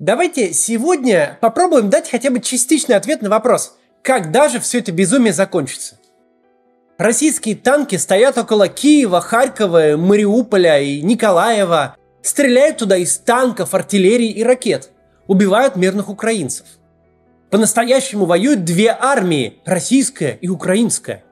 Давайте сегодня попробуем дать хотя бы частичный ответ на вопрос, когда же все это безумие закончится. Российские танки стоят около Киева, Харькова, Мариуполя и Николаева, стреляют туда из танков, артиллерии и ракет, убивают мирных украинцев. По-настоящему воюют две армии – российская и украинская.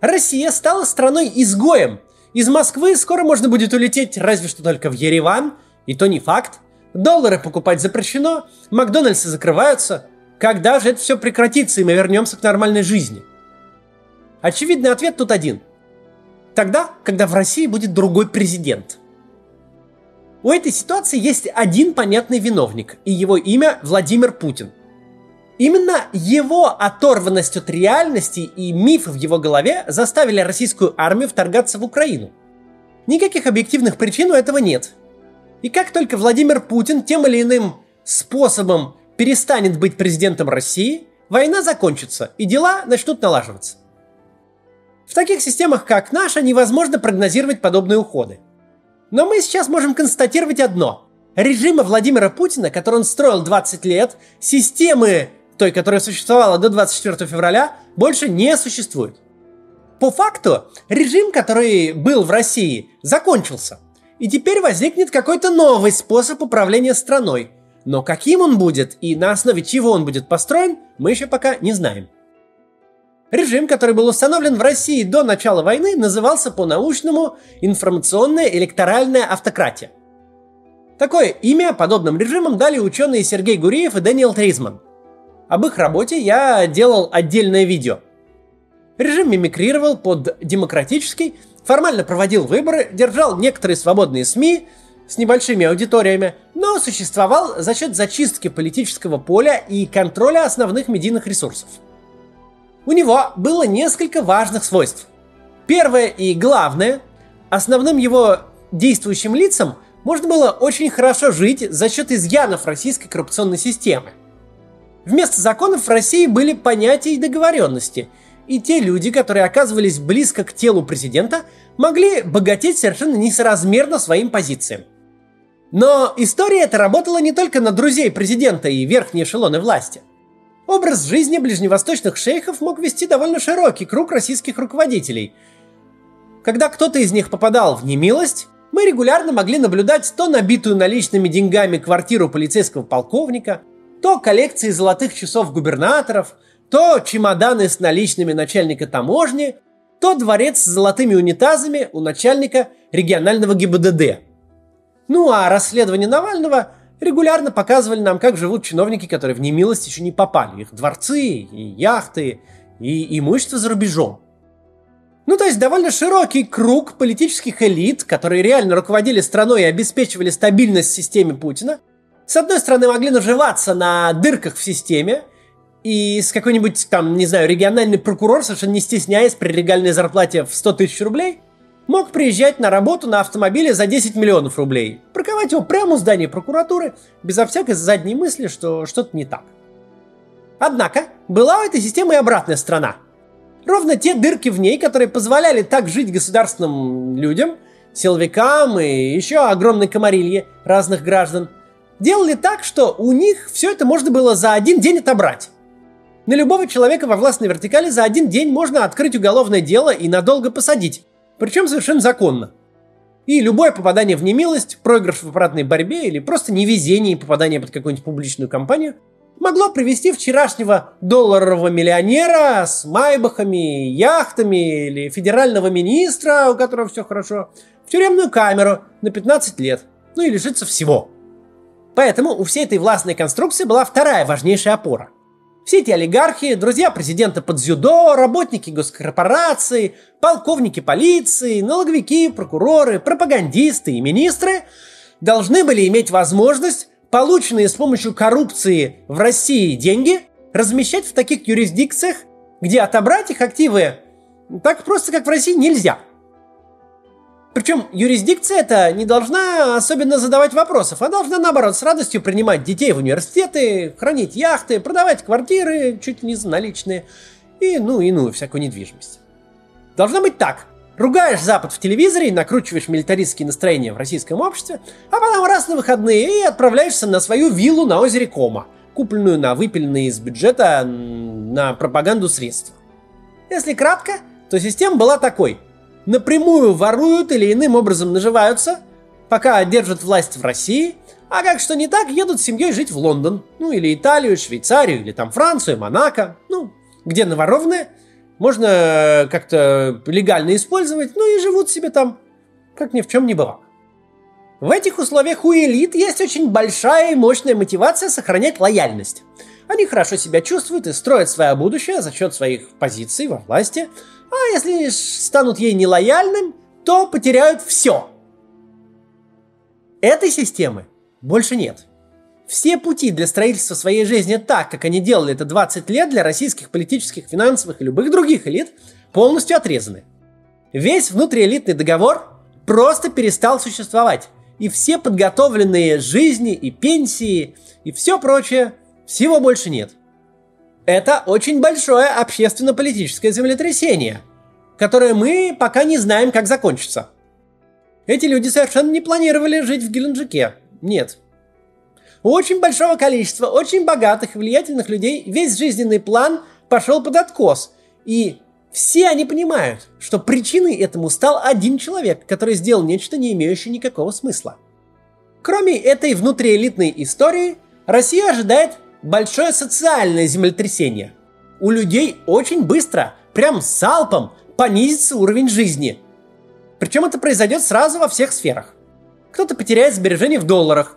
Россия стала страной-изгоем. Из Москвы скоро можно будет улететь разве что только в Ереван, и то не факт. Доллары покупать запрещено, Макдональдсы закрываются. Когда же это все прекратится, и мы вернемся к нормальной жизни? Очевидный ответ тут один. Тогда, когда в России будет другой президент. У этой ситуации есть один понятный виновник, и его имя Владимир Путин. Именно его оторванность от реальности и мифы в его голове заставили российскую армию вторгаться в Украину. Никаких объективных причин у этого нет – и как только Владимир Путин тем или иным способом перестанет быть президентом России, война закончится и дела начнут налаживаться. В таких системах, как наша, невозможно прогнозировать подобные уходы. Но мы сейчас можем констатировать одно. Режима Владимира Путина, который он строил 20 лет, системы той, которая существовала до 24 февраля, больше не существует. По факту, режим, который был в России, закончился. И теперь возникнет какой-то новый способ управления страной. Но каким он будет и на основе чего он будет построен, мы еще пока не знаем. Режим, который был установлен в России до начала войны, назывался по-научному информационная электоральная автократия. Такое имя подобным режимам дали ученые Сергей Гуриев и Дэниел Тризман. Об их работе я делал отдельное видео. Режим мимикрировал под демократический формально проводил выборы, держал некоторые свободные СМИ с небольшими аудиториями, но существовал за счет зачистки политического поля и контроля основных медийных ресурсов. У него было несколько важных свойств. Первое и главное, основным его действующим лицам можно было очень хорошо жить за счет изъянов российской коррупционной системы. Вместо законов в России были понятия и договоренности – и те люди, которые оказывались близко к телу президента, могли богатеть совершенно несоразмерно своим позициям. Но история эта работала не только на друзей президента и верхние эшелоны власти. Образ жизни ближневосточных шейхов мог вести довольно широкий круг российских руководителей. Когда кто-то из них попадал в немилость, мы регулярно могли наблюдать то набитую наличными деньгами квартиру полицейского полковника, то коллекции золотых часов губернаторов, то чемоданы с наличными начальника таможни, то дворец с золотыми унитазами у начальника регионального ГИБДД. Ну а расследование Навального регулярно показывали нам, как живут чиновники, которые в немилость еще не попали. Их дворцы, и яхты, и имущество за рубежом. Ну, то есть довольно широкий круг политических элит, которые реально руководили страной и обеспечивали стабильность системе Путина, с одной стороны могли наживаться на дырках в системе – и с какой-нибудь там, не знаю, региональный прокурор, совершенно не стесняясь при легальной зарплате в 100 тысяч рублей, мог приезжать на работу на автомобиле за 10 миллионов рублей, парковать его прямо у здания прокуратуры, безо всякой задней мысли, что что-то не так. Однако, была у этой системы и обратная сторона. Ровно те дырки в ней, которые позволяли так жить государственным людям, силовикам и еще огромной комарилье разных граждан, делали так, что у них все это можно было за один день отобрать. На любого человека во властной вертикали за один день можно открыть уголовное дело и надолго посадить. Причем совершенно законно. И любое попадание в немилость, проигрыш в аппаратной борьбе или просто невезение и попадание под какую-нибудь публичную компанию могло привести вчерашнего долларового миллионера с майбахами, яхтами или федерального министра, у которого все хорошо, в тюремную камеру на 15 лет. Ну и лишиться всего. Поэтому у всей этой властной конструкции была вторая важнейшая опора. Все эти олигархи, друзья президента под дзюдо, работники госкорпораций, полковники полиции, налоговики, прокуроры, пропагандисты и министры должны были иметь возможность полученные с помощью коррупции в России деньги размещать в таких юрисдикциях, где отобрать их активы так просто, как в России, нельзя – причем юрисдикция это не должна особенно задавать вопросов, а должна, наоборот, с радостью принимать детей в университеты, хранить яхты, продавать квартиры, чуть ли не за наличные, и ну и ну, всякую недвижимость. Должно быть так. ругаешь Запад в телевизоре накручиваешь милитаристские настроения в российском обществе, а потом раз на выходные и отправляешься на свою виллу на озере Кома, купленную на выпиленные из бюджета на пропаганду средства. Если кратко, то система была такой. Напрямую воруют или иным образом наживаются, пока держат власть в России, а как что не так, едут с семьей жить в Лондон, ну или Италию, Швейцарию, или там Францию, Монако, ну, где наворованное можно как-то легально использовать, ну и живут себе там, как ни в чем не бывало. В этих условиях у элит есть очень большая и мощная мотивация сохранять лояльность. Они хорошо себя чувствуют и строят свое будущее за счет своих позиций во власти, а если станут ей нелояльным, то потеряют все. Этой системы больше нет. Все пути для строительства своей жизни так, как они делали это 20 лет для российских политических, финансовых и любых других элит, полностью отрезаны. Весь внутриэлитный договор просто перестал существовать. И все подготовленные жизни и пенсии и все прочее, всего больше нет. Это очень большое общественно-политическое землетрясение, которое мы пока не знаем, как закончится. Эти люди совершенно не планировали жить в Геленджике. Нет, у очень большого количества очень богатых и влиятельных людей весь жизненный план пошел под откос. И все они понимают, что причиной этому стал один человек, который сделал нечто, не имеющее никакого смысла. Кроме этой внутриэлитной истории, Россия ожидает большое социальное землетрясение. У людей очень быстро, прям салпом, понизится уровень жизни. Причем это произойдет сразу во всех сферах. Кто-то потеряет сбережения в долларах,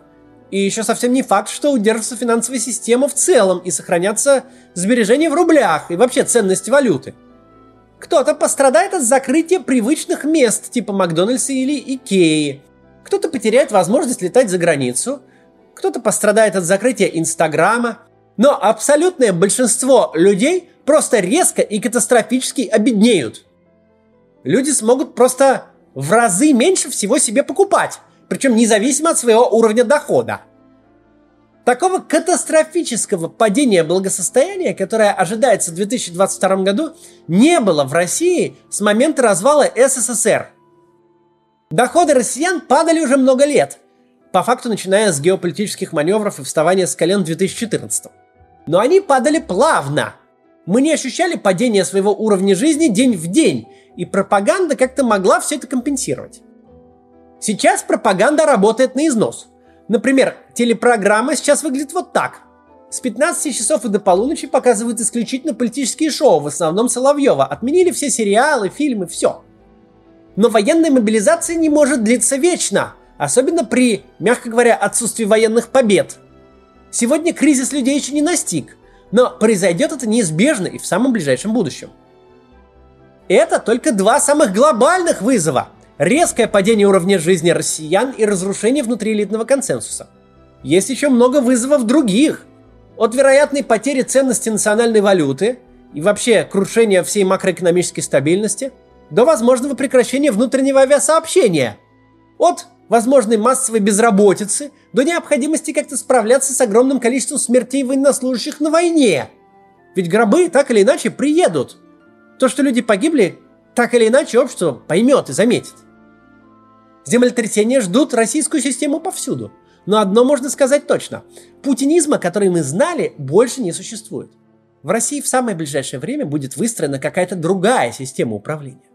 и еще совсем не факт, что удержится финансовая система в целом и сохранятся сбережения в рублях и вообще ценности валюты. Кто-то пострадает от закрытия привычных мест типа Макдональдса или Икеи. Кто-то потеряет возможность летать за границу. Кто-то пострадает от закрытия Инстаграма. Но абсолютное большинство людей просто резко и катастрофически обеднеют. Люди смогут просто в разы меньше всего себе покупать причем независимо от своего уровня дохода. Такого катастрофического падения благосостояния, которое ожидается в 2022 году, не было в России с момента развала СССР. Доходы россиян падали уже много лет, по факту начиная с геополитических маневров и вставания с колен в 2014. Но они падали плавно. Мы не ощущали падения своего уровня жизни день в день, и пропаганда как-то могла все это компенсировать. Сейчас пропаганда работает на износ. Например, телепрограмма сейчас выглядит вот так. С 15 часов и до полуночи показывают исключительно политические шоу, в основном Соловьева. Отменили все сериалы, фильмы, все. Но военная мобилизация не может длиться вечно, особенно при, мягко говоря, отсутствии военных побед. Сегодня кризис людей еще не настиг, но произойдет это неизбежно и в самом ближайшем будущем. Это только два самых глобальных вызова – резкое падение уровня жизни россиян и разрушение внутриэлитного консенсуса. Есть еще много вызовов других. От вероятной потери ценности национальной валюты и вообще крушения всей макроэкономической стабильности до возможного прекращения внутреннего авиасообщения. От возможной массовой безработицы до необходимости как-то справляться с огромным количеством смертей военнослужащих на войне. Ведь гробы так или иначе приедут. То, что люди погибли, так или иначе общество поймет и заметит. Землетрясения ждут российскую систему повсюду. Но одно можно сказать точно. Путинизма, который мы знали, больше не существует. В России в самое ближайшее время будет выстроена какая-то другая система управления.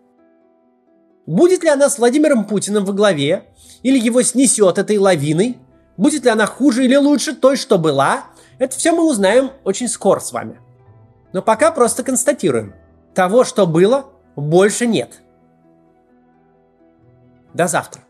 Будет ли она с Владимиром Путиным во главе, или его снесет этой лавиной, будет ли она хуже или лучше той, что была, это все мы узнаем очень скоро с вами. Но пока просто констатируем. Того, что было, больше нет – до завтра.